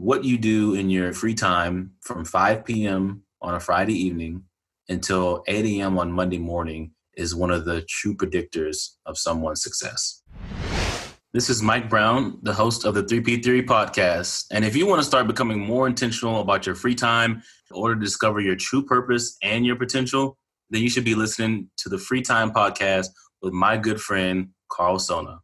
what you do in your free time from 5 p.m. on a Friday evening until 8 a.m. on Monday morning is one of the true predictors of someone's success. This is Mike Brown, the host of the 3P Theory podcast. And if you want to start becoming more intentional about your free time in order to discover your true purpose and your potential, then you should be listening to the Free Time podcast with my good friend, Karl Sona.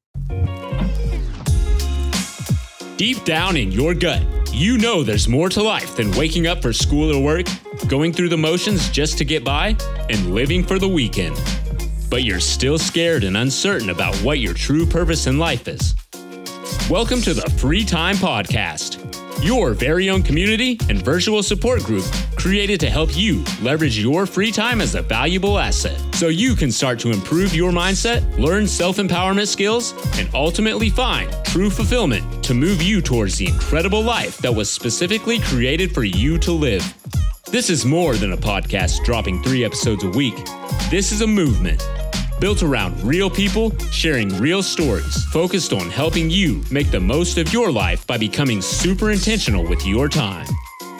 Deep down in your gut, you know there's more to life than waking up for school or work, going through the motions just to get by, and living for the weekend but you're still scared and uncertain about what your true purpose in life is. Welcome to the Free Time Podcast, your very own community and virtual support group created to help you leverage your free time as a valuable asset so you can start to improve your mindset, learn self empowerment skills, and ultimately find true fulfillment to move you towards the incredible life that was specifically created for you to live. This is more than a podcast dropping three episodes a week. This is a movement built around real people sharing real stories, focused on helping you make the most of your life by becoming super intentional with your time.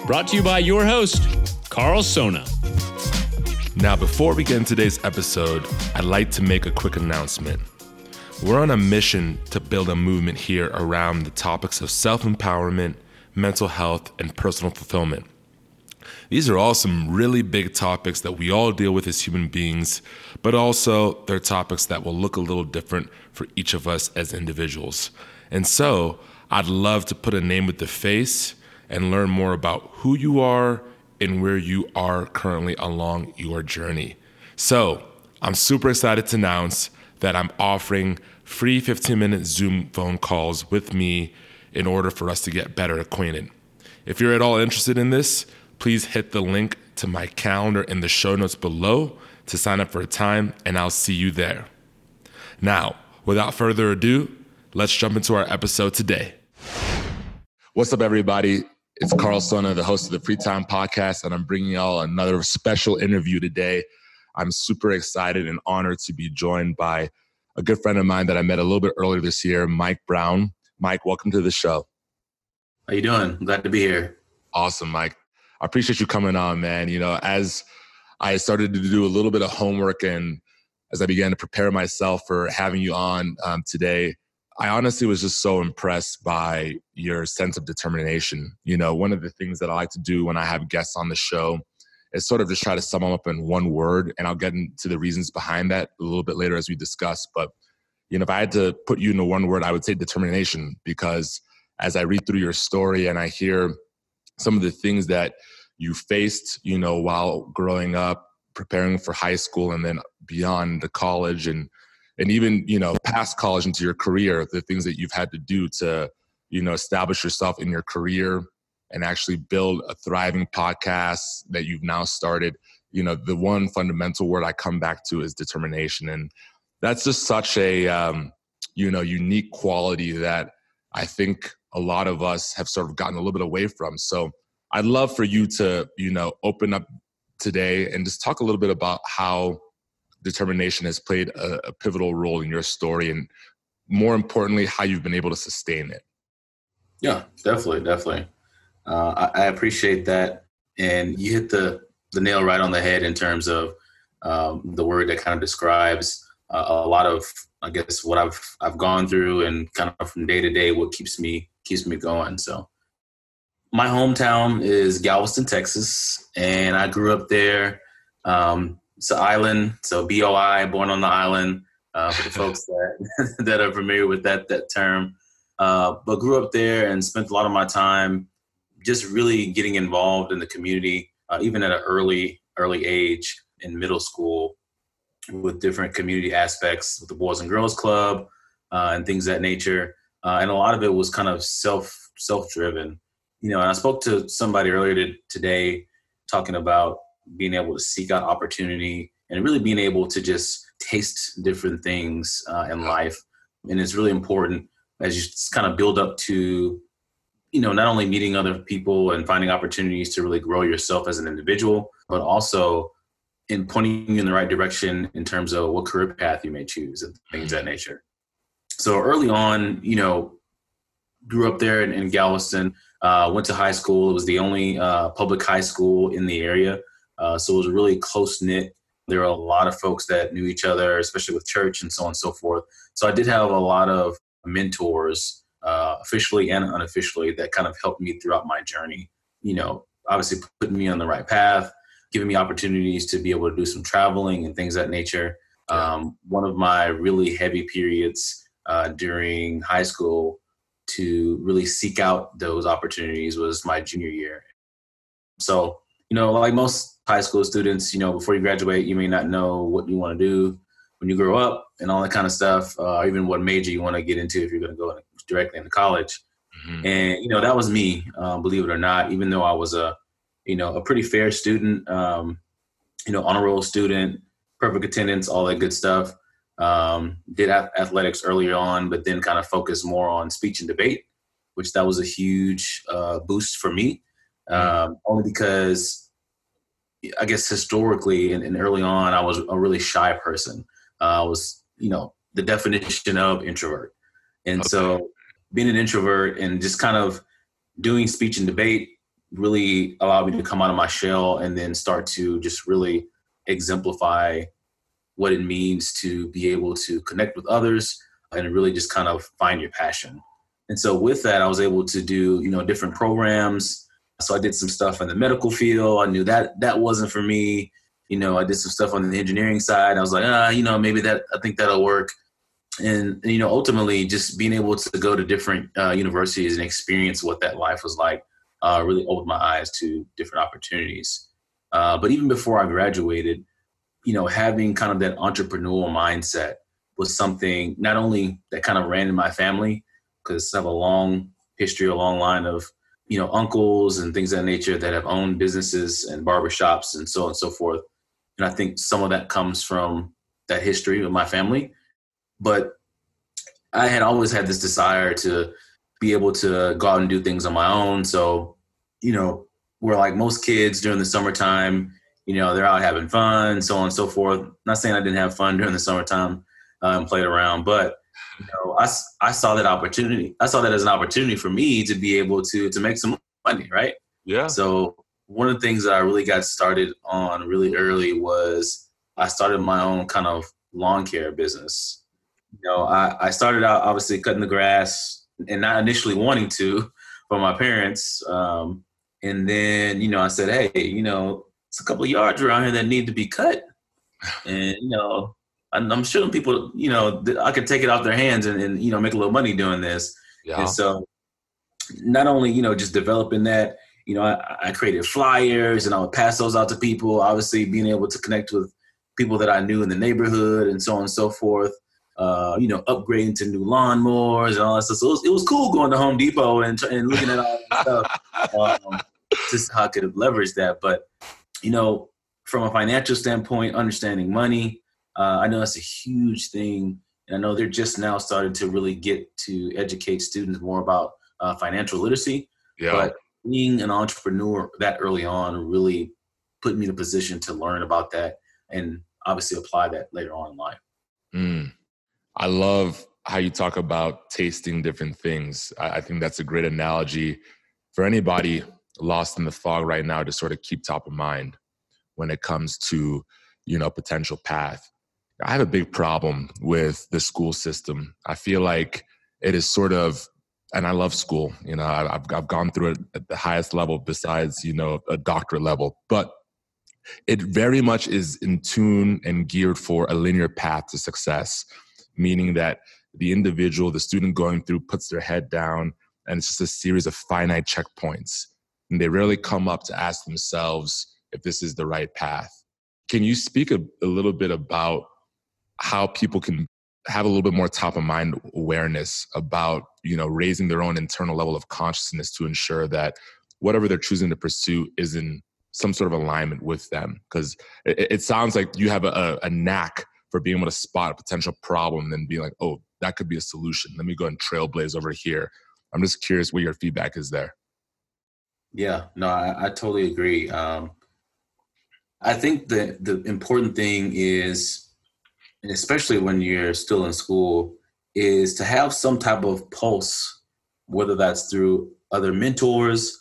Brought to you by your host, Karl Sona. Now, before we get into today's episode, I'd like to make a quick announcement. We're on a mission to build a movement here around the topics of self empowerment, mental health, and personal fulfillment. These are all some really big topics that we all deal with as human beings, but also they're topics that will look a little different for each of us as individuals. And so I'd love to put a name with the face and learn more about who you are and where you are currently along your journey. So I'm super excited to announce that I'm offering free 15 minute Zoom phone calls with me in order for us to get better acquainted. If you're at all interested in this, please hit the link to my calendar in the show notes below to sign up for a time, and I'll see you there. Now, without further ado, let's jump into our episode today. What's up, everybody? It's Karl Sona, the host of the Free Time Podcast, and I'm bringing y'all another special interview today. I'm super excited and honored to be joined by a good friend of mine that I met a little bit earlier this year, Mike Brown. Mike, welcome to the show. How you doing? I'm glad to be here. Awesome, Mike. I appreciate you coming on, man. You know, as I started to do a little bit of homework and as I began to prepare myself for having you on um, today, I honestly was just so impressed by your sense of determination. You know, one of the things that I like to do when I have guests on the show is sort of just try to sum them up in one word, and I'll get into the reasons behind that a little bit later as we discuss. But you know, if I had to put you into one word, I would say determination because as I read through your story and I hear some of the things that you faced, you know, while growing up, preparing for high school and then beyond the college and and even, you know, past college into your career, the things that you've had to do to, you know, establish yourself in your career and actually build a thriving podcast that you've now started. You know, the one fundamental word I come back to is determination. And that's just such a um, you know, unique quality that I think a lot of us have sort of gotten a little bit away from. So I'd love for you to, you know, open up today and just talk a little bit about how determination has played a, a pivotal role in your story and more importantly, how you've been able to sustain it. Yeah, definitely, definitely. Uh, I, I, appreciate that, and you hit the the nail right on the head in terms of um, the word that kind of describes uh, a lot of, I guess, what I've I've gone through and kind of from day to day what keeps me keeps me going. So my hometown is Galveston, Texas, and I grew up there. Um, it's an island, so BOI, born on the island, uh, for the folks that that are familiar with that that term. Uh, but grew up there and spent a lot of my time just really getting involved in the community, uh, even at an early early age in middle school, with different community aspects with the Boys and Girls Club uh, and things that nature. Uh, and a lot of it was kind of self self driven. You know, and I spoke to somebody earlier to, today talking about being able to seek out opportunity and really being able to just taste different things uh, in life. And it's really important as you kind of build up to, you know, not only meeting other people and finding opportunities to really grow yourself as an individual, but also in pointing you in the right direction in terms of what career path you may choose and things of that nature. So early on, you know, grew up there in, in Galveston, Uh, went to high school. It was the only uh, public high school in the area, uh, so it was really close knit. There were a lot of folks that knew each other, especially with church and so on and so forth. So I did have a lot of mentors, uh, officially and unofficially, that kind of helped me throughout my journey. You know, obviously putting me on the right path, giving me opportunities to be able to do some traveling and things that nature. Um, one of my really heavy periods uh, during high school to really seek out those opportunities was my junior year. So, you know, like most high school students, you know, before you graduate, you may not know what you want to do when you grow up and all that kind of stuff, uh, even what major you want to get into if you're going to go directly into college. Mm-hmm. And, you know, that was me, um, believe it or not, even though I was a, you know, a pretty fair student, um, you know, honor roll student, perfect attendance, all that good stuff. Um, did athletics earlier on, but then kind of focused more on speech and debate, which that was a huge uh, boost for me. Um, only because I guess historically and, and, early on, I was a really shy person. Uh, I was, you know, the definition of introvert. And okay. so being an introvert and just kind of doing speech and debate really allowed me to come out of my shell and then start to just really exemplify what it means to be able to connect with others and really just kind of find your passion. And so with that, I was able to do, you know, different programs. So I did some stuff in the medical field. I knew that that wasn't for me. You know, I did some stuff on the engineering side. I was like, ah, you know, maybe that I think that'll work. And, you know, ultimately, just being able to go to different uh, universities and experience what that life was like uh, really opened my eyes to different opportunities. Uh, but even before I graduated, you know, having kind of that entrepreneurial mindset was something not only that kind of ran in my family, because I have a long history, a long line of, you know, uncles and things of that nature that have owned businesses and barbershops and so on and so forth. And I think some of that comes from that history of my family. But I had always had this desire to be able to go out and do things on my own. So, you know, we're like most kids during the summertime, you know, they're out having fun, so on and so forth. Not saying I didn't have fun during the summertime uh, and played around, but you know, I, I saw that opportunity. I saw that as an opportunity for me to be able to to make some money, right? Yeah. So one of the things that I really got started on really early was I started my own kind of lawn care business. You know, I, I started out obviously cutting the grass and not initially wanting to from my parents. Um, and then, you know, I said, hey, you know, it's a couple of yards around here that need to be cut. And, you know, I'm, I'm sure people, you know, I could take it off their hands and, and, you know, make a little money doing this. Yeah. And so not only, you know, just developing that, you know, I, I created flyers and I would pass those out to people, obviously being able to connect with people that I knew in the neighborhood and so on and so forth. Uh, you know, upgrading to new lawnmowers and all that stuff. So it was, it was cool going to Home Depot and, and looking at all that stuff. Um, just how I could have leveraged that. But you know, from a financial standpoint, understanding money, uh, I know that's a huge thing. And I know they're just now starting to really get to educate students more about uh, financial literacy. Yeah. But being an entrepreneur that early on really put me in a position to learn about that and obviously apply that later on in life. Mm. I love how you talk about tasting different things. I, I think that's a great analogy for anybody lost in the fog right now to sort of keep top of mind when it comes to you know potential path. I have a big problem with the school system. I feel like it is sort of and i love school you know i've, I've gone through it at the highest level besides you know a doctorate level but it very much is in tune and geared for a linear path to success meaning that the individual the student going through puts their head down and it's just a series of finite checkpoints and they rarely come up to ask themselves if this is the right path. Can you speak a, a little bit about how people can have a little bit more top of mind awareness about you know raising their own internal level of consciousness to ensure that whatever they're choosing to pursue is in some sort of alignment with them because it, it, sounds like you have a, a, knack for being able to spot a potential problem and then be like oh that could be a solution let me go and trailblaze over here i'm just curious what your feedback is there yeah, no, I, I totally agree. Um, I think that the important thing is, especially when you're still in school, is to have some type of pulse, whether that's through other mentors,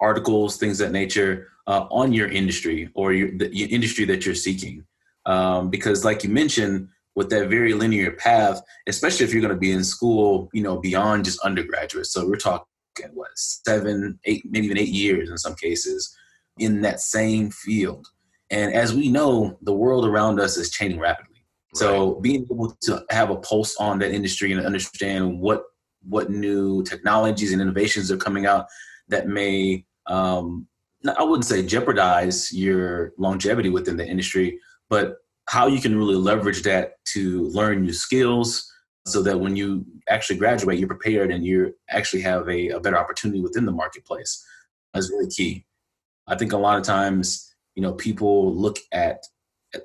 articles, things that nature uh, on your industry or your, the industry that you're seeking. Um, because, like you mentioned, with that very linear path, especially if you're going to be in school, you know, beyond just undergraduate. So we're talking what seven, eight, maybe even eight years in some cases in that same field. And as we know, the world around us is changing rapidly. Right. So being able to have a pulse on that industry and understand what what new technologies and innovations are coming out that may um, I wouldn't say jeopardize your longevity within the industry, but how you can really leverage that to learn new skills so that when you actually graduate, you're prepared and you actually have a, a better opportunity within the marketplace. That's really key. I think a lot of times, you know, people look at,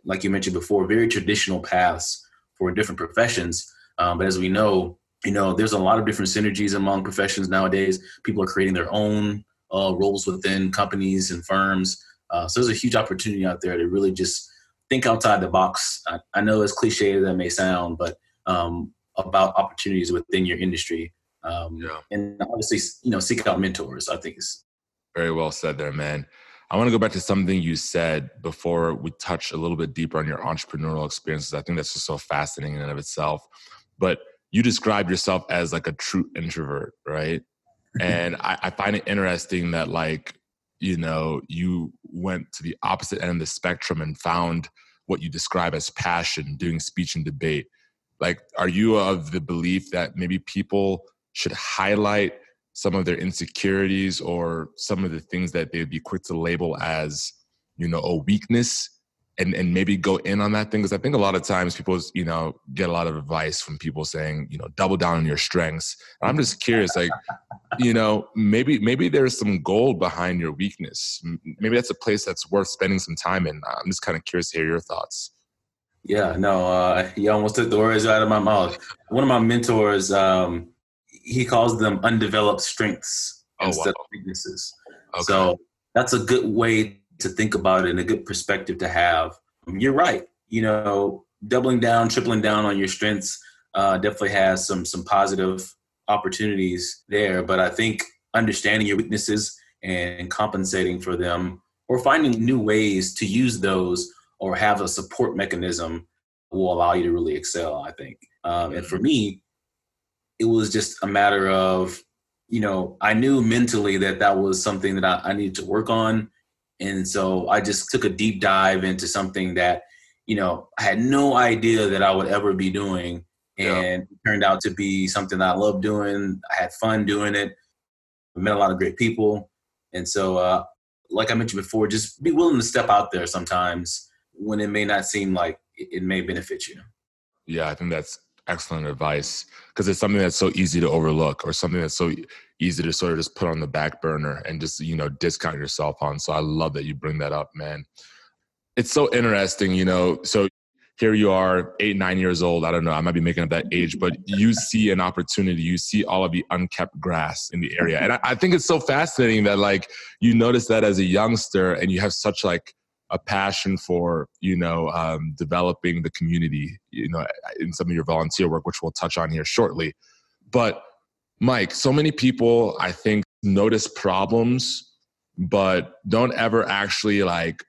like you mentioned before, very traditional paths for different professions. Um, but as we know, you know, there's a lot of different synergies among professions nowadays. People are creating their own uh, roles within companies and firms. Uh, so there's a huge opportunity out there to really just think outside the box. I, I know as cliche as that may sound, but um, about opportunities within your industry. Um, yeah. And obviously, you know, seek out mentors. I think is very well said there, man. I want to go back to something you said before we touch a little bit deeper on your entrepreneurial experiences. I think that's just so fascinating in and of itself. But you describe yourself as like a true introvert, right? and I, I find it interesting that like you know you went to the opposite end of the spectrum and found what you describe as passion doing speech and debate. Like are you of the belief that maybe people should highlight some of their insecurities or some of the things that they would be quick to label as you know a weakness and and maybe go in on that thing because i think a lot of times people you know get a lot of advice from people saying you know double down on your strengths. And i'm just curious like you know maybe maybe there's some gold behind your weakness. Maybe that's a place that's worth spending some time in. I'm just kind of curious to hear your thoughts. Yeah no uh you almost took the words out of my mouth. One of my mentors um he calls them undeveloped strengths oh, instead wow. of weaknesses. Okay. so that's a good way to think about it and a good perspective to have. You're right. You know, doubling down, tripling down on your strengths uh, definitely has some some positive opportunities there. But I think understanding your weaknesses and compensating for them, or finding new ways to use those, or have a support mechanism, will allow you to really excel. I think. Um, and for me, it was just a matter of you know I knew mentally that that was something that I, I needed to work on and so I just took a deep dive into something that, you know, I had no idea that I would ever be doing. And yeah. turned out to be something I love doing. I had fun doing it. I met a lot of great people. And so, uh, like I mentioned before, just be willing to step out there sometimes when it may not seem like it may benefit you. Yeah, I think that's excellent advice because it's something that's so easy to overlook or something that's so easy to sort of just put on the back burner and just you know discount yourself on. So i love that you bring that up man. It's so interesting you know. So here you are eight nine years old. I don't know i might be making up that age but you see an opportunity. You see all of the unkept grass in the area. And I, I think it's so fascinating that like you notice that as a youngster and you have such like a passion for you know um, developing the community you know in some of your volunteer work which we'll touch on here shortly. But mike so many people i think notice problems but don't ever actually like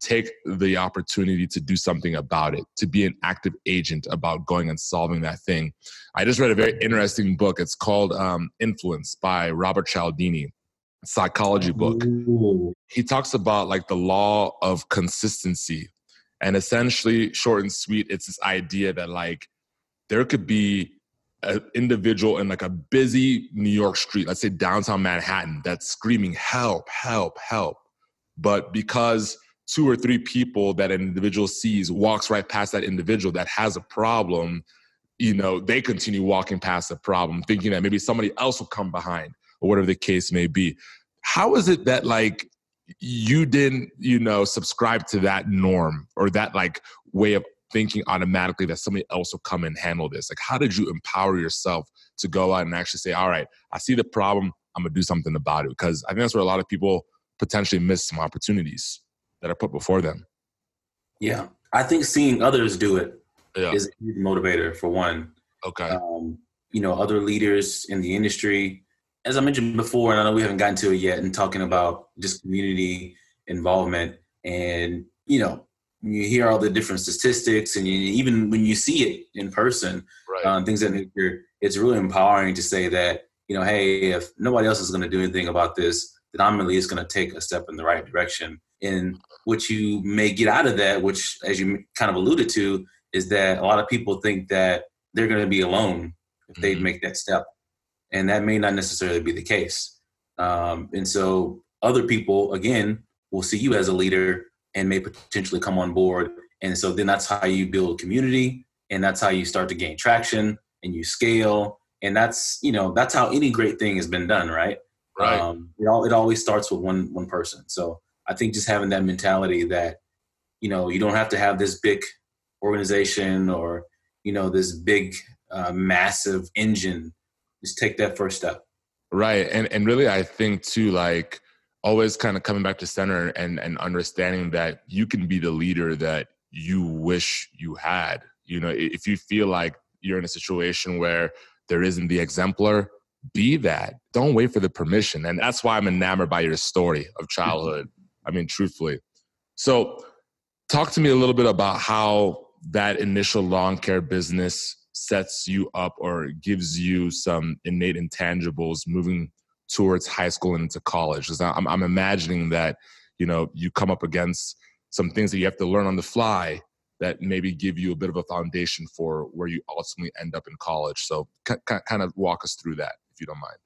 take the opportunity to do something about it to be an active agent about going and solving that thing i just read a very interesting book it's called um, influence by robert cialdini psychology book. Ooh. He talks about like the law of consistency. And essentially, short and sweet, it's this idea that like there could be an individual in like a busy New York street, let's say downtown Manhattan, that's screaming, help, help, help. But because two or three people that an individual sees walks right past that individual that has a problem, you know, they continue walking past the problem, thinking that maybe somebody else will come behind or whatever the case may be. How is it that like you didn't, you know, subscribe to that norm or that like way of thinking automatically that somebody else will come and handle this? Like, how did you empower yourself to go out and actually say, all right, I see the problem, I'm gonna do something about it? Because I think that's where a lot of people potentially miss some opportunities that are put before them. Yeah, I think seeing others do it yeah. is a huge motivator for one. Okay. Um, you know, other leaders in the industry, as I mentioned before, and I know we haven't gotten to it yet, and talking about just community involvement, and you know, you hear all the different statistics, and you, even when you see it in person, right. um, things that nature, it's really empowering to say that you know, hey, if nobody else is going to do anything about this, then I'm at least going to take a step in the right direction. And what you may get out of that, which, as you kind of alluded to, is that a lot of people think that they're going to be alone if mm-hmm. they make that step, and that may not necessarily be the case. Um, and so, other people again will see you as a leader and may potentially come on board. And so, then that's how you build community, and that's how you start to gain traction and you scale. And that's you know that's how any great thing has been done right? Right. Um, it all it always starts with one one person. So i think just having that mentality that you know you don't have to have this big organization or you know this big uh, massive engine. Just take that first step. Right. And and really i think too like always kind of coming back to center and and understanding that you can be the leader that you wish you had you know if you feel like you're in a situation where there isn't the exemplar, be that. Don't wait for the permission. And that's why I'm enamored by your story of childhood. I mean, truthfully. So, talk to me a little bit about how that initial lawn care business sets you up or gives you some innate intangibles moving towards high school and into college. Because I'm, I'm imagining that, you know, you come up against some things that you have to learn on the fly that maybe give you a bit of a foundation for where you ultimately end up in college. So c- kind of walk us through that if you don't mind.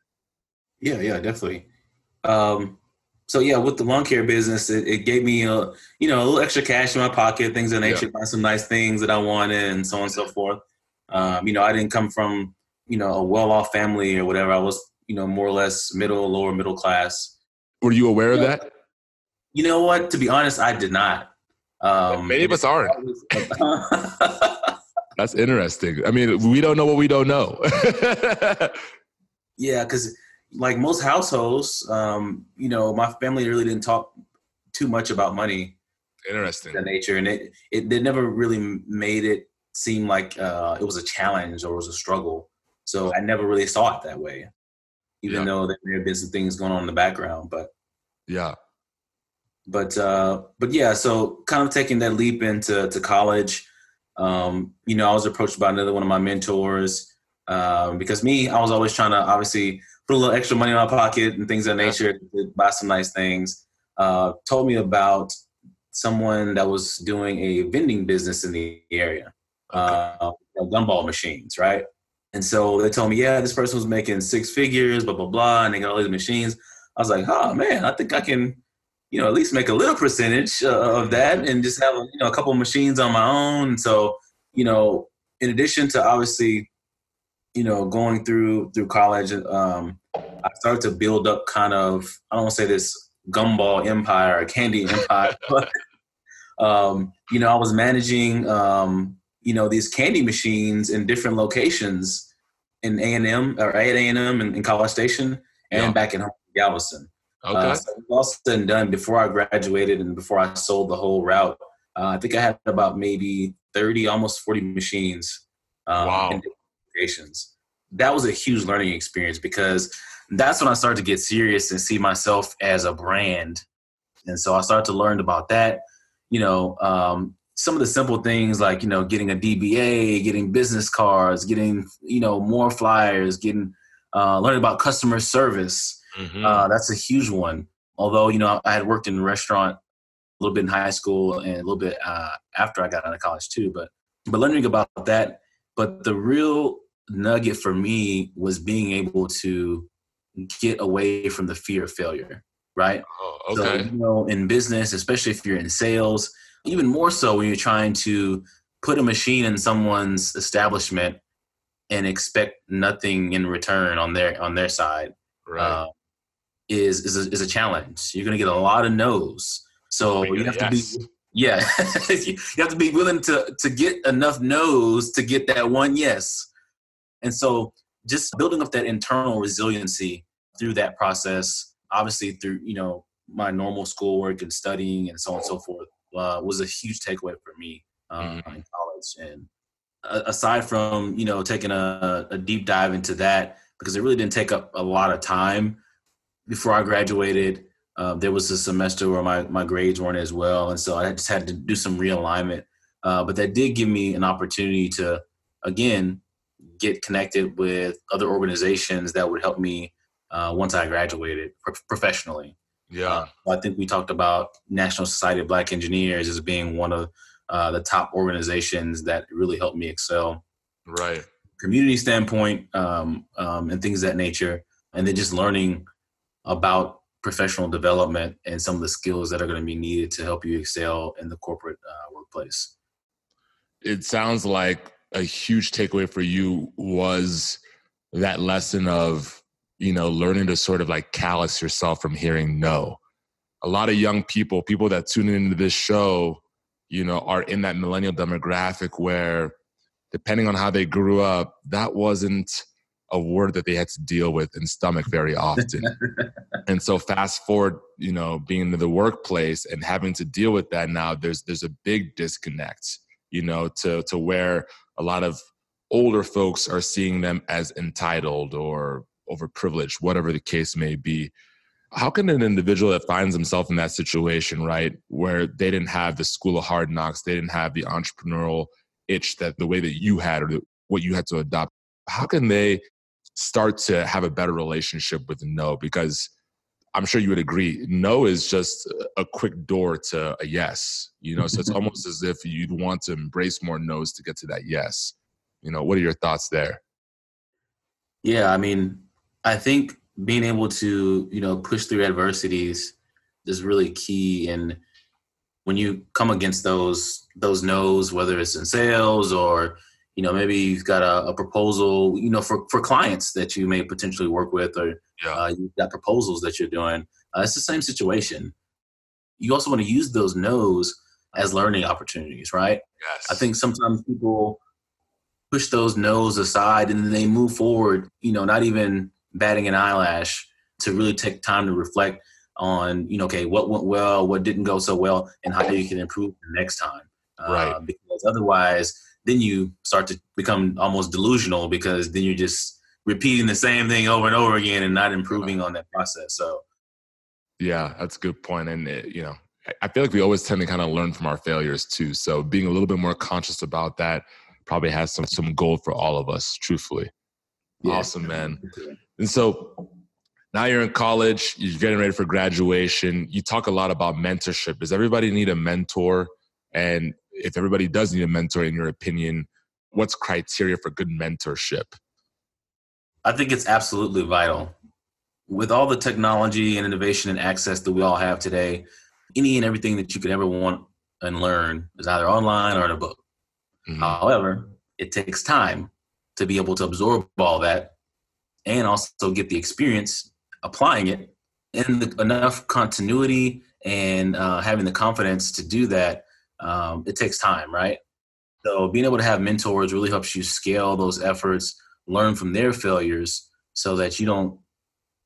Yeah, yeah, definitely. Um, so yeah, with the lawn care business, it, it, gave me a you know a little extra cash in my pocket, things of nature, yeah. buy some nice things that I wanted, and so on and so forth. Um, you know, I didn't come from you know a well-off family or whatever. I was you know more or less middle, lower middle class. Were you aware of that? You know what? To be honest, I did not. Um, Many of us aren't. That's interesting. I mean, we don't know what we don't know. yeah, because like most households, um, you know, my family really didn't talk too much about money. Interesting. The nature, and it, it they never really made it seem like uh, it was a challenge or it was a struggle. So I never really saw it that way, even yeah. though there may have been some things going on in the background. But yeah, but uh, but yeah, so kind of taking that leap into to college. Um, you know, I was approached by another one of my mentors um, because me, I was always trying to obviously put a little extra money in my pocket and things of that nature, buy some nice things. Uh, told me about someone that was doing a vending business in the area, okay. uh, gumball machines, right? And so they told me, yeah, this person was making six figures, blah blah blah, and they got all these machines. I was like, oh man, I think I can you know, at least make a little percentage uh, of that and just have, you know, a couple machines on my own. So, you know, in addition to obviously, you know, going through, through college, um, I started to build up kind of, I don't want to say this gumball empire or candy empire, but, um, you know, I was managing, um, you know, these candy machines in different locations in A&M or at A&M in, in College Station and yeah. back in Galveston. Okay. Uh, so all said and done, before I graduated and before I sold the whole route, uh, I think I had about maybe 30, almost 40 machines um, wow. in locations. That was a huge learning experience because that's when I started to get serious and see myself as a brand. And so I started to learn about that. You know, um, some of the simple things like you know getting a DBA, getting business cards, getting you know more flyers, getting uh, learning about customer service. Mm-hmm. Uh, that's a huge one. Although you know, I had worked in a restaurant a little bit in high school and a little bit uh, after I got out of college too. But but learning about that. But the real nugget for me was being able to get away from the fear of failure. Right. Oh, okay. So, you know, in business, especially if you're in sales, even more so when you're trying to put a machine in someone's establishment and expect nothing in return on their on their side. Right. Uh, is is a, is a challenge. You're going to get a lot of no's. So you have yes. to be yeah, you have to be willing to to get enough no's to get that one yes. And so just building up that internal resiliency through that process, obviously through you know my normal schoolwork and studying and so on and so forth, uh, was a huge takeaway for me um, mm-hmm. in college. And uh, aside from you know taking a, a deep dive into that, because it really didn't take up a lot of time before I graduated. Uh, there was a semester where my, my grades weren't as well. And so I just had to do some realignment. Uh, but that did give me an opportunity to, again, get connected with other organizations that would help me uh, once I graduated pro- professionally. Yeah. Uh, I think we talked about National Society of Black Engineers as being one of uh, the top organizations that really helped me excel. Right. Community standpoint um, um, and things of that nature. And then just learning about professional development and some of the skills that are going to be needed to help you excel in the corporate uh, workplace. It sounds like a huge takeaway for you was that lesson of you know learning to sort of like callous yourself from hearing no. A lot of young people people that tune into this show you know are in that millennial demographic where depending on how they grew up that wasn't a word that they had to deal with and stomach very often. And so fast forward you know being in the workplace and having to deal with that now there's there's a big disconnect you know to to where a lot of older folks are seeing them as entitled or overprivileged, whatever the case may be. How can an individual that finds himself in that situation, right, where they didn't have the school of hard knocks, they didn't have the entrepreneurial itch that the way that you had or the, what you had to adopt, how can they start to have a better relationship with no? Because I'm sure you would agree, no is just a quick door to a yes. You know, so it's almost as if you'd want to embrace more no's to get to that yes. You know, what are your thoughts there? Yeah, I mean, I think being able to, you know, push through adversities is really key. And when you come against those those no's, whether it's in sales or you know maybe you've got a, a proposal, you know, for for clients that you may potentially work with, or yeah. uh, you've got proposals that you're doing. Uh, it's the same situation. You also want to use those no's as learning opportunities, right? Yes. I think sometimes people push those no's aside and then they move forward, you know, not even batting an eyelash to really take time to reflect on, you know, okay, what went well, what didn't go so well, and how you can improve next time. Right. Uh, because otherwise, then you start to become almost delusional because then you're just repeating the same thing over and over again and not improving on that process. So, yeah, that's a good. And, it, you know, I feel like we always tend to kind of learn from our failures too. So being a little bit more conscious about that probably has some some gold for all of us, truthfully. Yeah. Awesome, man. And so now you're in college, you're getting ready for graduation. You talk a lot about mentorship. Does everybody need a mentor? And if everybody does need a mentor, in your opinion, what's criteria for good mentorship? I think it's absolutely vital. With all the technology and innovation and access that we all have today, any and everything that you could ever want and learn is either online or in a book. Mm-hmm. However, it takes time to be able to absorb all that and also get the experience applying it and the, enough continuity and uh, having the confidence to do that. Um, it takes time, right? So being able to have mentors really helps you scale those efforts, learn from their failures, so that you don't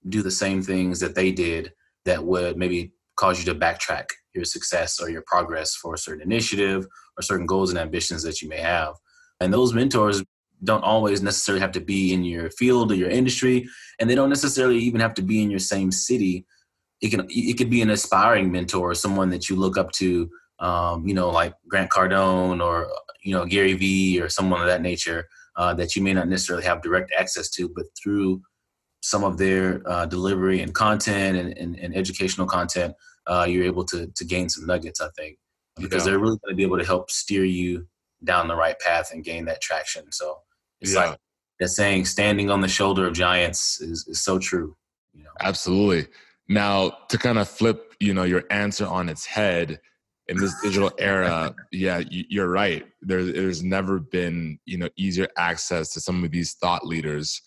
do the same things that they did that would maybe cause you to backtrack your success or your progress for a certain initiative or certain goals and ambitions that you may have. And those mentors don't always necessarily have to be in your field or your industry, and they don't necessarily even have to be in your same city. It can it could be an aspiring mentor, someone that you look up to, um, you know, like Grant Cardone or you know Gary Vee or someone of that nature uh, that you may not necessarily have direct access to, but through some of their uh, delivery and content and, and, and educational content, uh, you're able to to gain some nuggets. I think because yeah. they're really going to be able to help steer you down the right path and gain that traction. So it's yeah. like that saying, standing on the shoulder of giants is, is so true. You know? Absolutely. Now, to kind of flip, you know, your answer on its head in this digital era, yeah, you're right. There, there's never been, you know, easier access to some of these thought leaders,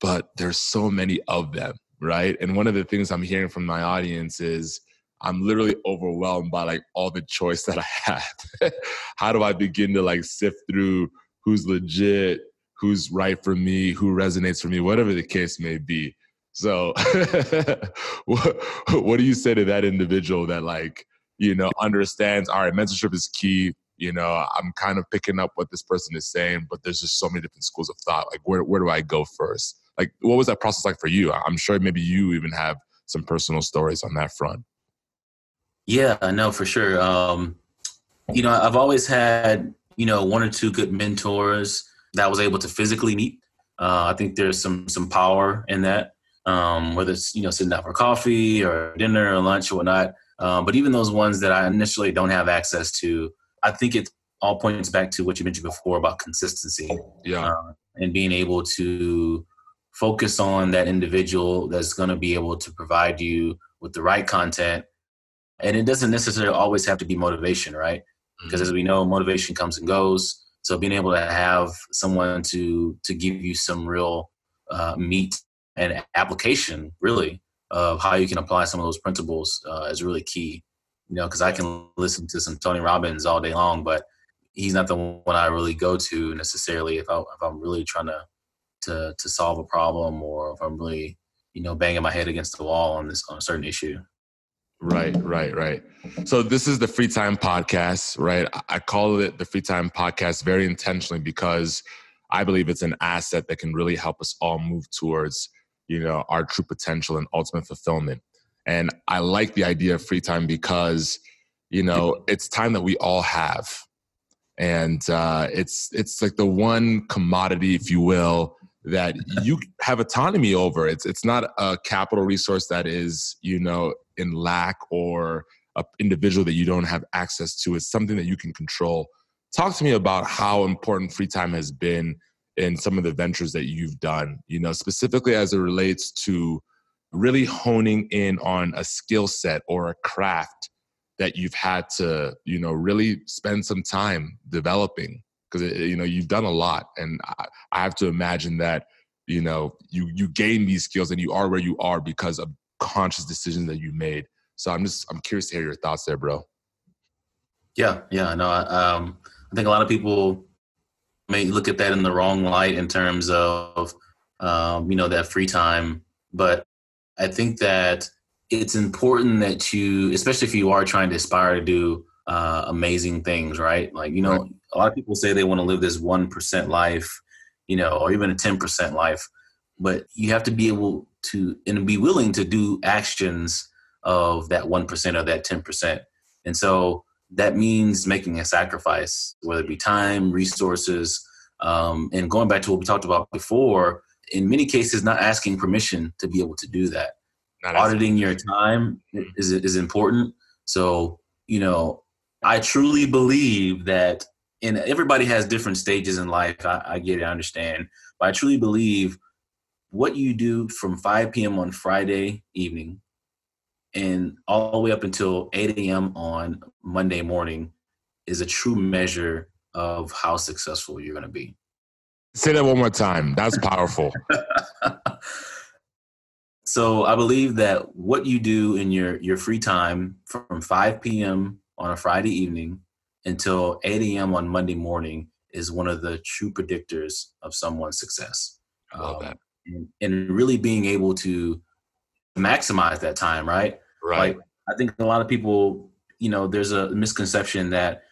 but there's so many of them, right? And one of the things I'm hearing from my audience is, I'm literally overwhelmed by like all the choice that I have. How do I begin to like sift through who's legit, who's right for me, who resonates for me, whatever the case may be. So, what, what do you say to that individual that, like, you know, understands, all right, mentorship is key. You know, I'm kind of picking up what this person is saying, but there's just so many different schools of thought. Like, where, where do I go first? Like, what was that process like for you? I'm sure maybe you even have some personal stories on that front. Yeah, no, for sure. Um, you know, I've always had, you know, one or two good mentors that I was able to physically meet. Uh, I think there's some some power in that, um, whether it's you know sitting down for coffee or dinner or lunch or whatnot. Um, but even those ones that I initially don't have access to, I think it all points back to what you mentioned before about consistency. Yeah. Uh, and being able to focus on that individual that's going to be able to provide you with the right content. And it doesn't necessarily always have to be motivation, right? Because mm-hmm. as we know, motivation comes and goes. So being able to have someone to to give you some real uh, meat and application, really, of how you can apply some of those principles uh, is really key. You know, because I can listen to some Tony Robbins all day long, but he's not the one I really go to necessarily if I if I'm really trying to to to solve a problem or if I'm really you know banging my head against the wall on this on a certain issue. Right, right, right. So this is the free time podcast, right? I call it the free time podcast very intentionally because I believe it's an asset that can really help us all move towards you know our true potential and ultimate fulfillment and i like the idea of free time because you know it's time that we all have and uh, it's it's like the one commodity if you will that you have autonomy over. It's it's not a capital resource that is you know in lack or an individual that you don't have access to. It's something that you can control. Talk to me about how important free time has been in some of the ventures that you've done, you know, specifically as it relates to really honing in on a skill set or a craft that you've had to, you know, really spend some time developing because you know you've done a lot and I, I have to imagine that you know you you gain these skills and you are where you are because of conscious decisions that you made. So i'm just i'm curious to hear your thoughts there bro. Yeah yeah no um i think a lot of people may look at that in the wrong light in terms of um, you know that free time but i think that it's important that you especially if you are trying to aspire to do uh, amazing things right like you know right. a lot of people say they want to live this 1% life you know or even a 10% life but you have to be able to and be willing to do actions of that 1% or that 10% and so that means making a sacrifice, whether it be time, resources, um, and going back to what we talked about before. In many cases, not asking permission to be able to do that. Not Auditing your time is is important. So you know, I truly believe that, and everybody has different stages in life. I, I get it, I understand, but I truly believe what you do from 5 p.m. on Friday evening and all the way up until 8 a.m. on Monday morning is a true measure of how successful you're going to be. Say that one more time. That's powerful. so I believe that what you do in your your free time from 5 p.m. on a Friday evening until 8 a.m. on Monday morning is one of the true predictors of someone's success. I love um, that. And, and really being able to maximize that time, right? Right. Like, I think a lot of people, you know, there's a misconception that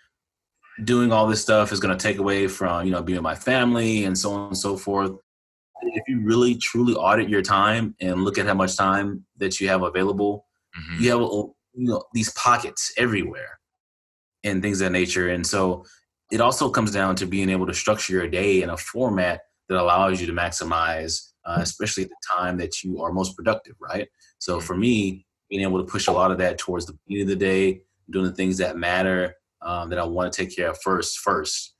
doing all this stuff is going to take away from, you know, being with my family and so on and so forth. If you really truly audit your time and look at how much time that you have available, mm-hmm. you have you know these pockets everywhere and things of that nature. And so it also comes down to being able to structure your day in a format that allows you to maximize, uh, especially at the time that you are most productive, right? So for me, being able to push a lot of that towards the beginning of the day, doing the things that matter, um, that I want to take care of first. First.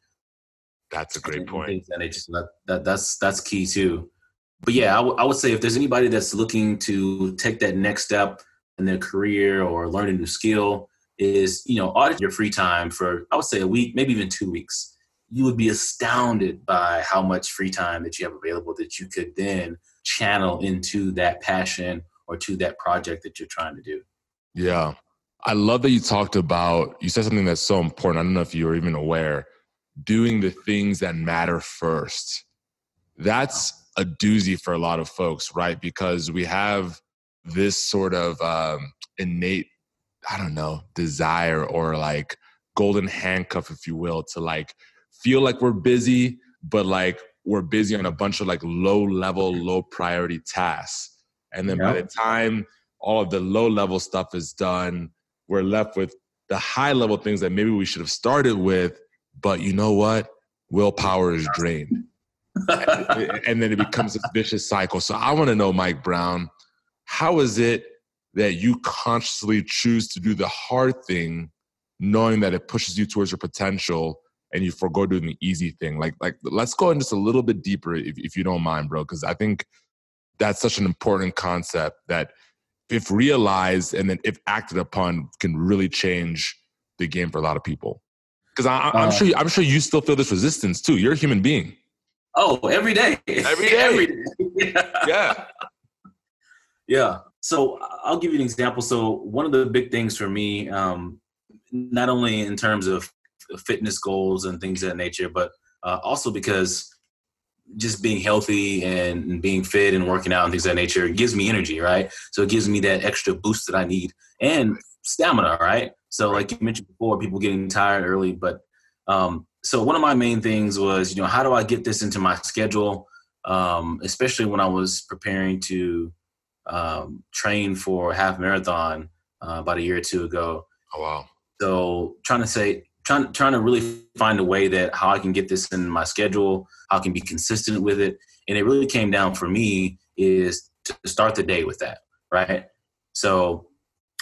That's a great point. And it just that, that that's that's key too. But yeah, I, w- I would say if there's anybody that's looking to take that next step in their career or learn a new skill, is you know audit your free time for I would say a week, maybe even two weeks. You would be astounded by how much free time that you have available that you could then channel into that passion or to that project that you're trying to do. Yeah. I love that you talked about, you said something that's so important. I don't know if you were even aware, doing the things that matter first. That's a doozy for a lot of folks, right? Because we have this sort of um, innate, I don't know, desire or like golden handcuff, if you will, to like feel like we're busy, but like we're busy on a bunch of like low level, low priority tasks. And then yep. by the time all of the low level stuff is done, we're left with the high level things that maybe we should have started with. But you know what? Willpower is drained. and then it becomes this vicious cycle. So I want to know, Mike Brown, how is it that you consciously choose to do the hard thing, knowing that it pushes you towards your potential, and you forego doing the easy thing? Like, like let's go in just a little bit deeper, if, if you don't mind, bro, because I think that's such an important concept that if realized and then if acted upon can really change the game for a lot of people because I'm uh, sure I'm sure you still feel this resistance too. You're a human being. Oh, every day. Every day. every day. yeah. yeah. Yeah. So I'll give you an example. So one of the big things for me, um, not only in terms of fitness goals and things of that nature, but uh, also because just being healthy and being fit and working out and things of that nature gives me energy, right? So it gives me that extra boost that I need and stamina, right? So like you mentioned before, people getting tired early, but um, so one of my main things was, you know, how do I get this into my schedule? Um, especially when I was preparing to um, train for half marathon uh, about a year or two ago. Oh wow! So trying to say, trying trying to really find a way that how I can get this in my schedule, how I can be consistent with it, and it really came down for me is to start the day with that, right? So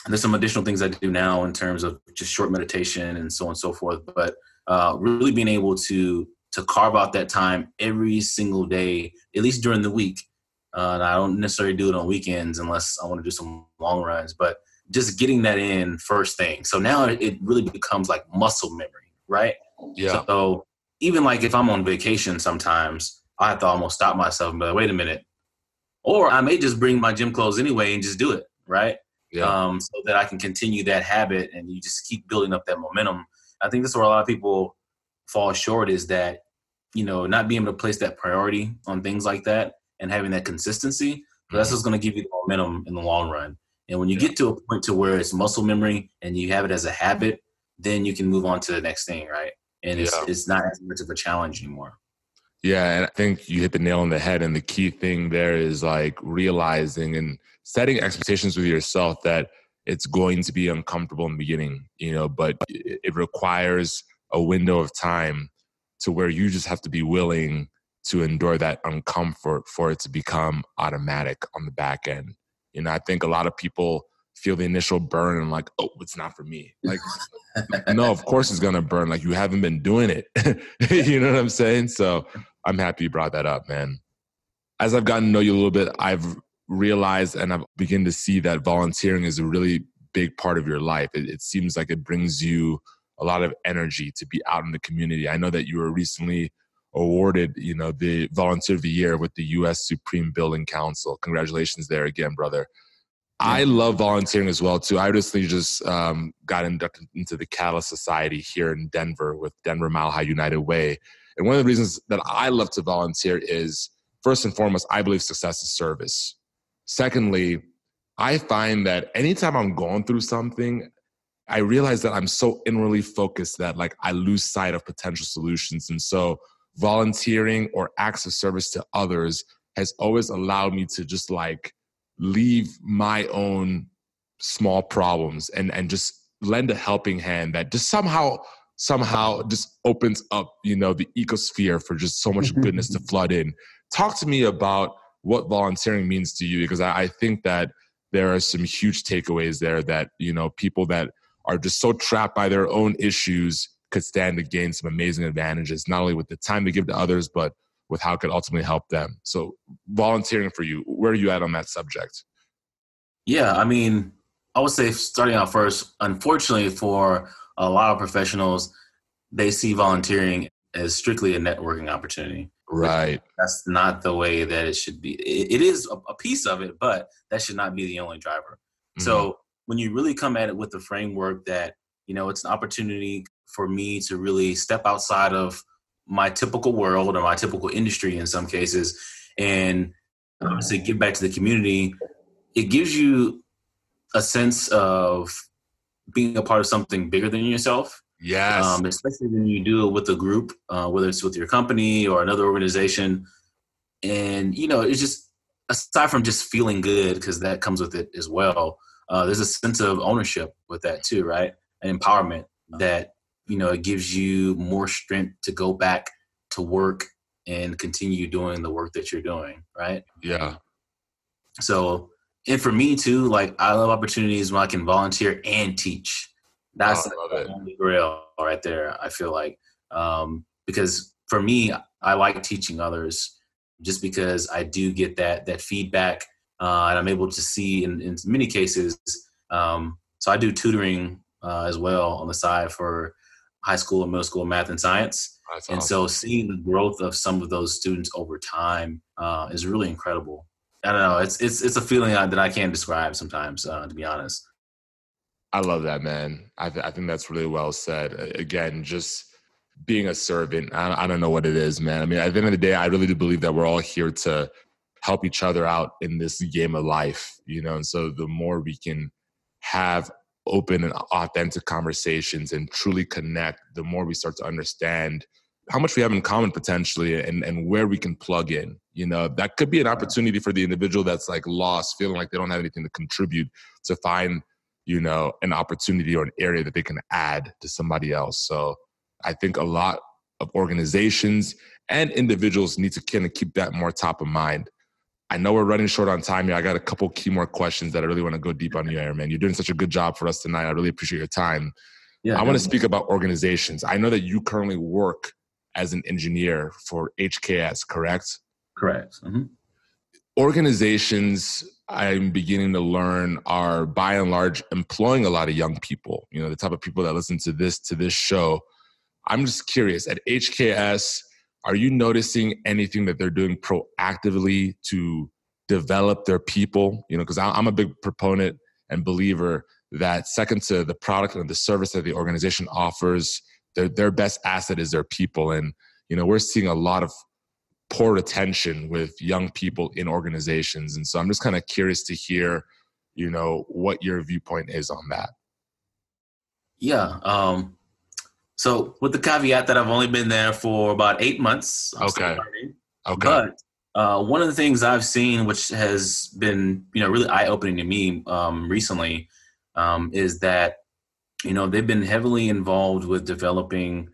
there's some additional things I do now in terms of just short meditation and so on and so forth, but uh, really being able to to carve out that time every single day, at least during the week. Uh, I don't necessarily do it on weekends unless I want to do some long runs, but just getting that in first thing. So now it really becomes like muscle memory, right? Yeah. So even like if I'm on vacation, sometimes I have to almost stop myself and be like, wait a minute. Or I may just bring my gym clothes anyway and just do it, right? Yeah. Um, so that I can continue that habit and you just keep building up that momentum I think that's where a lot of people fall short is that, you know, not being able to place that priority on things like that and having that consistency. Mm-hmm. That's what's going to give you the momentum in the long run. And when you get to a point to where it's muscle memory and you have it as a habit, then you can move on to the next thing, right? And it's yeah. it's not as much of a challenge anymore. Yeah, and I think you hit the nail on the head. And the key thing there is like realizing and setting expectations with yourself that it's going to be uncomfortable in the beginning, you know, but it requires a window of time to where you just have to be willing to endure that uncomfort for it to become automatic on the back end. You know, I think a lot of people feel the initial burn and like, oh, it's not for me. Like, no, of course it's gonna burn. Like you haven't been doing it. you know what I'm saying? So I'm happy you brought that up, man. As I've gotten to know you a little bit, I've realized and I've begun to see that volunteering is a really big part of your life. It, it, seems like it brings you a lot of energy to be out in the community. I know that you were recently awarded, you know, the Volunteer of the Year with the U.S. Green Building Council. Congratulations there again, brother. Yeah. I love volunteering as well too. I recently just um, got inducted into the Catalyst Society here in Denver with Denver Mile High United Way. And one of the reasons that I love to volunteer is first and foremost, I believe success is service. Secondly, I find that anytime I'm going through something, I realize that I'm so inwardly focused that like I lose sight of potential solutions. And so volunteering or acts of service to others has always allowed me to just like leave my own small problems and and just lend a helping hand that just somehow somehow just opens up you know the ecosphere for just so much mm-hmm. goodness to flood in. Talk to me about what volunteering means to you because I, I think that there are some huge takeaways there that you know people that are just so trapped by their own issues could stand to gain some amazing advantages not only with the time they give to others but with how it could ultimately help them so volunteering for you where are you at on that subject yeah i mean i would say starting out first unfortunately for a lot of professionals they see volunteering as strictly a networking opportunity Right. That's not the way that it should be. it, is a, a, piece of it, but that should not be the only driver. Mm-hmm. So when you really come at it with the framework that, you know, it's an opportunity for me to really step outside of my typical world or my typical industry in some cases and obviously give back to the community, it gives you a sense of being a part of something bigger than yourself Yes. Um, especially when you do it with a group, uh, whether it's with your company or another organization. And, you know, it's just, aside from just feeling good, because that comes with it as well, uh, there's a sense of ownership with that too, right? And empowerment that, you know, it gives you more strength to go back to work and continue doing the work that you're doing, right? Yeah. So, and for me too, like I love opportunities when I can volunteer and teach. That's oh, the only grail right there. I feel like um, because for me, I like teaching others just because I do get that that feedback, uh, and I'm able to see in, in many cases. Um, so I do tutoring uh, as well on the side for high school and middle school math and science. That's and awesome. so seeing the growth of some of those students over time uh, is really incredible. I don't know. It's it's it's a feeling that I can't describe sometimes, uh, to be honest. I love that, man. I, th- I think that's really well said. Again, just being a servant. I, I don't know what it is, man. I mean, at the end of the day, I really do believe that we're all here to help each other out in this game of life, you know. And so, the more we can have open and authentic conversations and truly connect, the more we start to understand how much we have in common potentially and, and where we can plug in. You know, that could be an opportunity for the individual that's like lost, feeling like they don't have anything to contribute to find, you know, an opportunity or an area that they can add to somebody else. So I think a lot of organizations and individuals need to kind of keep that more top of mind. I know we're running short on time here. I got a couple key more questions that I really want to go deep on you, Aaron, man. You're doing such a good job for us tonight. I really appreciate your time. Yeah, I want to speak about organizations. I know that you currently work as an engineer for HKS, correct? Correct. Mm-hmm. Organizations I'm beginning to learn are by and large employing a lot of young people. You know, the type of people that listen to this to this show. I'm just curious at HKS, are you noticing anything that they're doing proactively to develop their people? You know, because I'm a big proponent and believer that second to the product and the service that the organization offers, their their best asset is their people. And you know we're seeing a lot of poor retention with young people in organizations. And so i'm just kind of curious to hear you know what your viewpoint is on that. Yeah um so with the caveat that i've only been there for about eight months I'm okay okay but uh, one of the things I've seen, which has been you know really eye opening to me um, recently, um, is that you know, they've been heavily involved with developing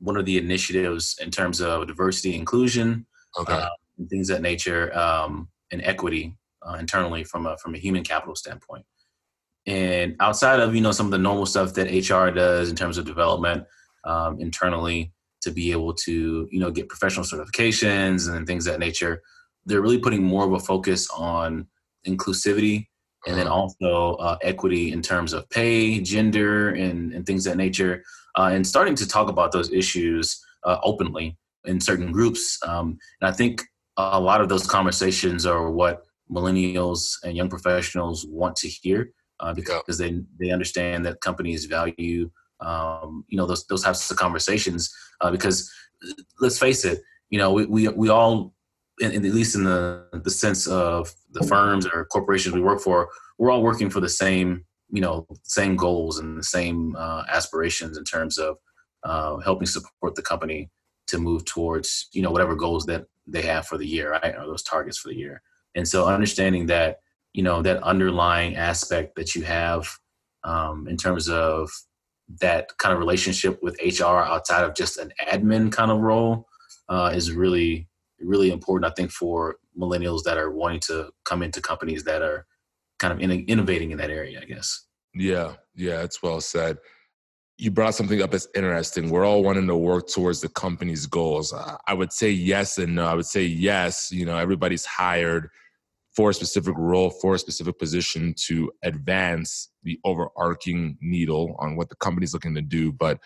one of the initiatives in terms of diversity, inclusion, okay. uh, and things that nature, um, and equity uh, internally from a from a human capital standpoint. And outside of you know some of the normal stuff that HR does in terms of development um, internally to be able to you know get professional certifications and things that nature, they're really putting more of a focus on inclusivity and then uh-huh. also uh, equity in terms of pay, gender, and, and things that nature, uh, and starting to talk about those issues uh, openly in certain groups. Um, and I think a lot of those conversations are what millennials and young professionals want to hear uh, because yeah. they they understand that companies value um, you know those those types of conversations uh, because let's face it, you know we we, we all in, in, at least in the the sense of the firms or corporations we work for, we're all working for the same you know same goals and the same uh, aspirations in terms of uh, helping support the company to move towards you know whatever goals that they have for the year, right, or those targets for the year. And so understanding that you know that underlying aspect that you have um, in terms of that kind of relationship with HR outside of just an admin kind of role uh, is really really important, I think, for millennials that are wanting to come into companies that are kind of in, innovating in that area, I guess. Yeah, yeah, it's well said. You brought something up that's interesting. We're all wanting to work towards the company's goals. I would say yes and no. I would say yes. You know, everybody's hired for a specific role, for a specific position to advance the overarching needle on what the company's looking to do. But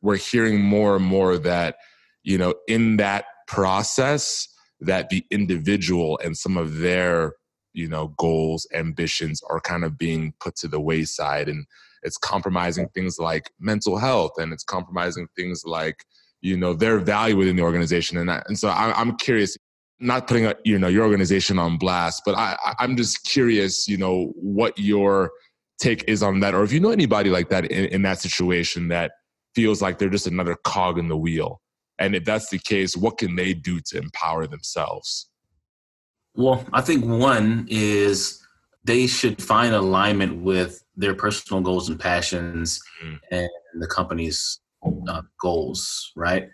we're hearing more and more that, you know, in that process that the individual and some of their you know goals ambitions are kind of being put to the wayside and it's compromising things like mental health and it's compromising things like you know their value within the organization and, and so I, i'm curious not putting a, you know your organization on blast but i i'm just curious you know what your take is on that or if you know anybody like that in, in that situation that feels like they're just another cog in the wheel? And if that's the case, what can they do to empower themselves? Well, I think one is they should find alignment with their personal goals and passions mm. and the company's uh, goals, right?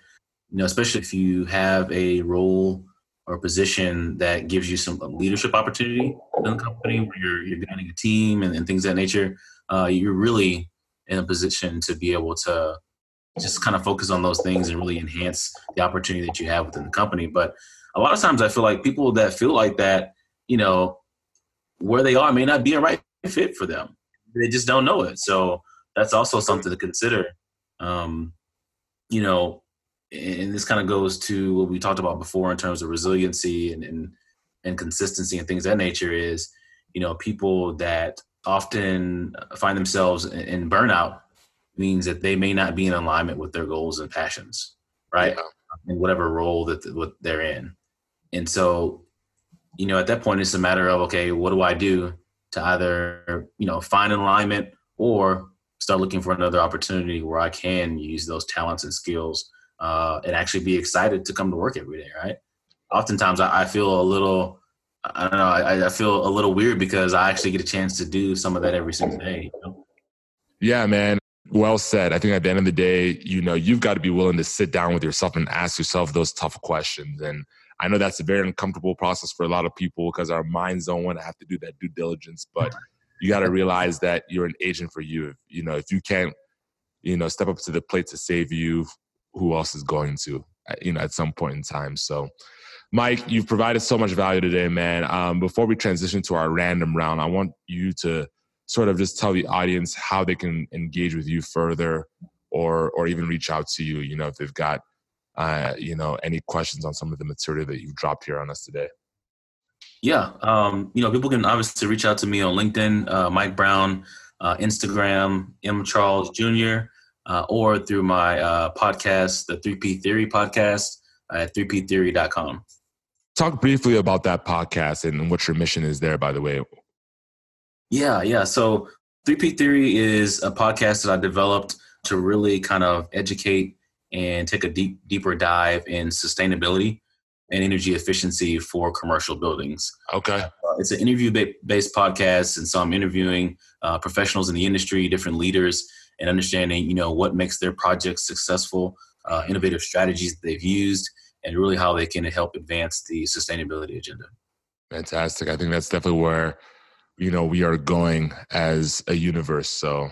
You know, especially if you have a role or position that gives you some leadership opportunity in the company where you're, you're guiding a team and, and things that nature, uh, you're really in a position to be able to just kind of focus on those things and really enhance the opportunity that you have within the company. But a lot of times I feel like people that feel like that, you know, where they are may not be a right fit for them. They just don't know it. So that's also something to consider. Um, you know, and this kind of goes to what we talked about before in terms of resiliency and, and, and consistency and things that nature is, you know, people that often find themselves in burnout means that they may not be in alignment with their goals and passions, right? Yeah. In whatever role that what they're in. And so, you know, at that point, it's a matter of, okay, what do I do to either, you know, find alignment or start looking for another opportunity where I can use those talents and skills uh, and actually be excited to come to work every day, right? Oftentimes, I, I feel a little, I don't know, I, I, feel a little weird because I actually get a chance to do some of that every single day. You know? Yeah, man. Well said. I think at the end of the day, you know, you've got to be willing to sit down with yourself and ask yourself those tough questions. And I know that's a very uncomfortable process for a lot of people because our minds don't want to have to do that due diligence. But you got to realize that you're an agent for you. You know, if you can't, you know, step up to the plate to save you, who else is going to? You know, at some point in time. So, Mike, you've provided so much value today, man. Um, before we transition to our random round, I want you to sort of just tell the audience how they can engage with you further, or or even reach out to you. You know, if they've got uh, you know, any questions on some of the material that you've dropped here on us today? Yeah, um, you know, people can obviously reach out to me on LinkedIn, uh, Mike Brown, uh, Instagram, M Charles Jr., uh, or through my uh, podcast, the 3P Theory podcast at 3ptheory.com. Talk briefly about that podcast and what your mission is there, by the way. Yeah, yeah. So 3P Theory is a podcast that I developed to really kind of educate and take a deep deeper dive in sustainability and energy efficiency for commercial buildings. Okay. Uh, it's an interview based podcast, and so I'm interviewing uh, professionals in the industry, different leaders, and understanding you know what makes their projects successful, uh, innovative strategies that they've used, and really how they can help advance the sustainability agenda. Fantastic. I think that's definitely where you know we are going as a universe. So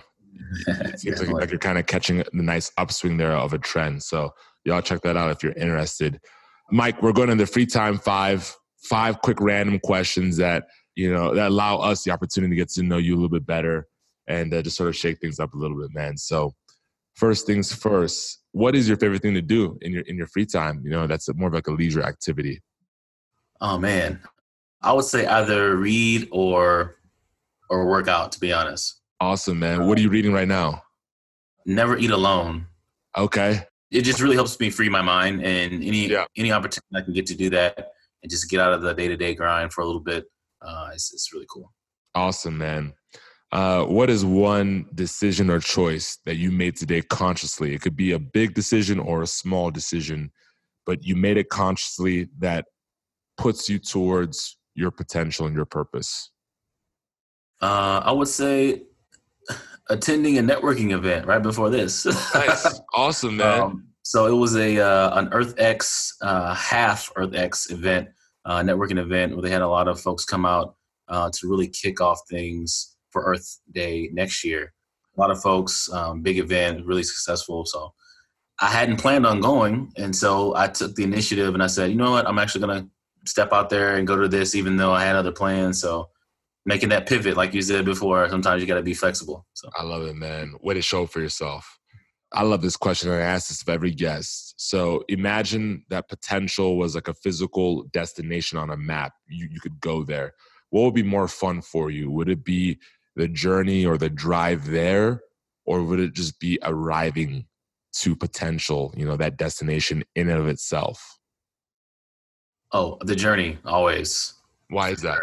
it seems like, like, you're kind of catching the nice upswing there of a trend. So y'all check that out if you're interested. Mike, we're going into free time five, five quick random questions that you know that allow us the opportunity to get to know you a little bit better and uh, just sort of shake things up a little bit, man. So first things first, what is your favorite thing to do in your in your free time? You know, that's more of like a leisure activity. Oh man, I would say either read or or work out. To be honest. Awesome, man. What are you reading right now? Never Eat Alone. Okay. It just really helps me free my mind and any yeah. any opportunity I can get to do that and just get out of the day to day grind for a little bit. Uh, it's, it's really cool. Awesome, man. Uh, what is one decision or choice that you made today consciously? It could be a big decision or a small decision, but you made it consciously that puts you towards your potential and your purpose. Uh, I would say attending a networking event right before this. nice, awesome, man. Um, so it was a uh, an EarthX uh, half EarthX event, uh, networking event where they had a lot of folks come out uh, to really kick off things for Earth Day next year. A lot of folks, um, big event, really successful. So I hadn't planned on going, and so I took the initiative and I said, you know what, I'm actually gonna step out there and go to this, even though I had other plans. So making that pivot, like you said before, sometimes you got to be flexible. So I love it, man. Way to show for yourself. I love this question. I ask this of every guest. So imagine that potential was like a physical destination on a map. You, you could go there. What would be more fun for you? Would it be the journey or the drive there? Or would it just be arriving to potential, you know, that destination in and of itself? Oh, the journey, always. Why is that?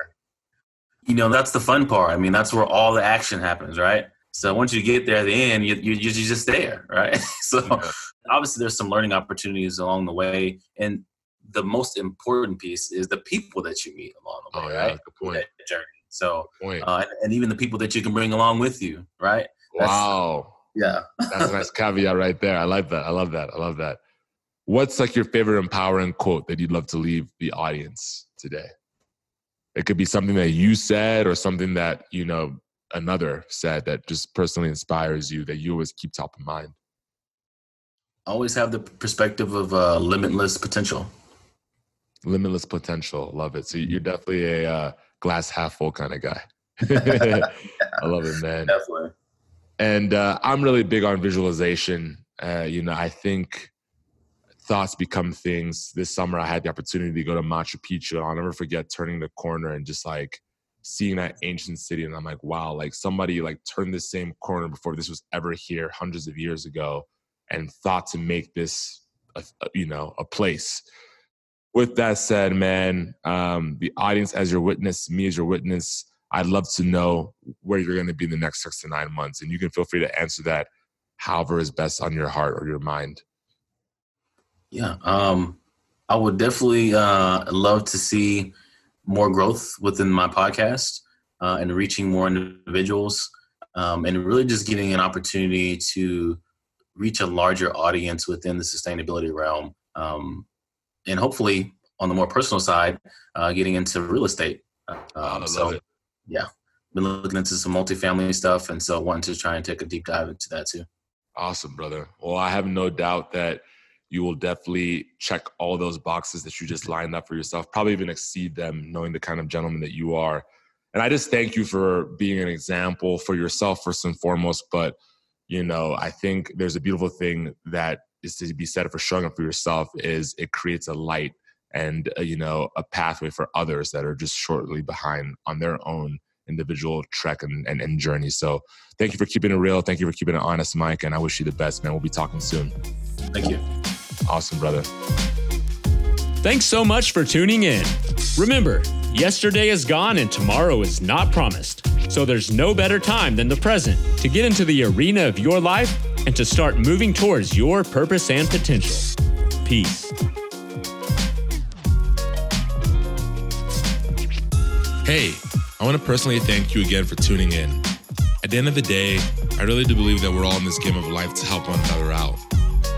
you know that's the fun part i mean that's where all the action happens right So once you get there at the end, you, you, you're just there, right? so yeah. obviously there's some learning opportunities along the way. And the most important piece is the people that you meet along the oh, way, oh, yeah, right? Good point. That journey. So, uh, and, even the people that you can bring along with you, right? That's, wow. Yeah. That's a nice caveat right there. I like that. I love that. I love that. What's like your favorite empowering quote that you'd love to leave the audience today? It could be something that you said or something that, you know, another said that just personally inspires you that you always keep top of mind. Always have the perspective of uh, limitless potential. Limitless potential. Love it. So you're definitely a uh, glass half full kind of guy. I love it, man. Definitely. And uh, I'm really big on visualization. Uh, you know, I think thoughts become things. This summer, I had the opportunity to go to Machu Picchu. I'll never forget turning the corner and just like seeing that ancient city. And I'm like, wow, like somebody like turned the same corner before this was ever here hundreds of years ago and thought to make this, a, you know, a place. With that said, man, um, the audience as your witness, me as your witness, I'd love to know where you're going to be in the next six to nine months. And you can feel free to answer that however is best on your heart or your mind. Yeah. Um, I would definitely uh, love to see more growth within my podcast uh, and reaching more individuals um, and really just getting an opportunity to reach a larger audience within the sustainability realm. Um, and hopefully, on the more personal side, uh, getting into real estate. Um, so, it. yeah, been looking into some multifamily stuff, and so wanting to try and take a deep dive into that too. Awesome, brother. Well, I have no doubt that you will definitely check all those boxes that you just lined up for yourself, probably even exceed them, knowing the kind of gentleman that you are. And I just thank you for being an example for yourself, first and foremost. But, you know, I think there's a beautiful thing that is to be said for showing up for yourself is it creates a light and, uh, you know, a pathway for others that are just shortly behind on their own individual trek and, and, and journey. So thank you for keeping it real. Thank you for keeping it honest, Mike. And I wish you the best, man. We'll be talking soon. Thank you. Awesome, brother. Thanks so much for tuning in. Remember, yesterday is gone and tomorrow is not promised. So there's no better time than the present to get into the arena of your life and to start moving towards your purpose and potential. Peace. Hey, I want to personally thank you again for tuning in. At the end of the day, I really do believe that we're all in this game of life to help one another out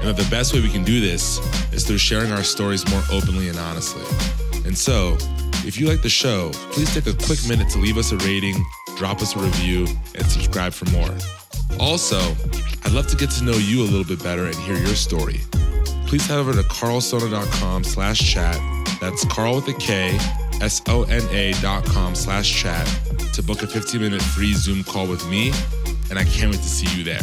and that the best way we can do this is through sharing our stories more openly and honestly. And so, if you like the show, please take a quick minute to leave us a rating, drop us a review, and subscribe for more. Also, I'd love to get to know you a little bit better and hear your story. Please head over to karlsona.com slash chat. That's Karl with a K, S-O-N-A dot com slash chat to book a 15 minute free Zoom call with me. And I can't wait to see you there.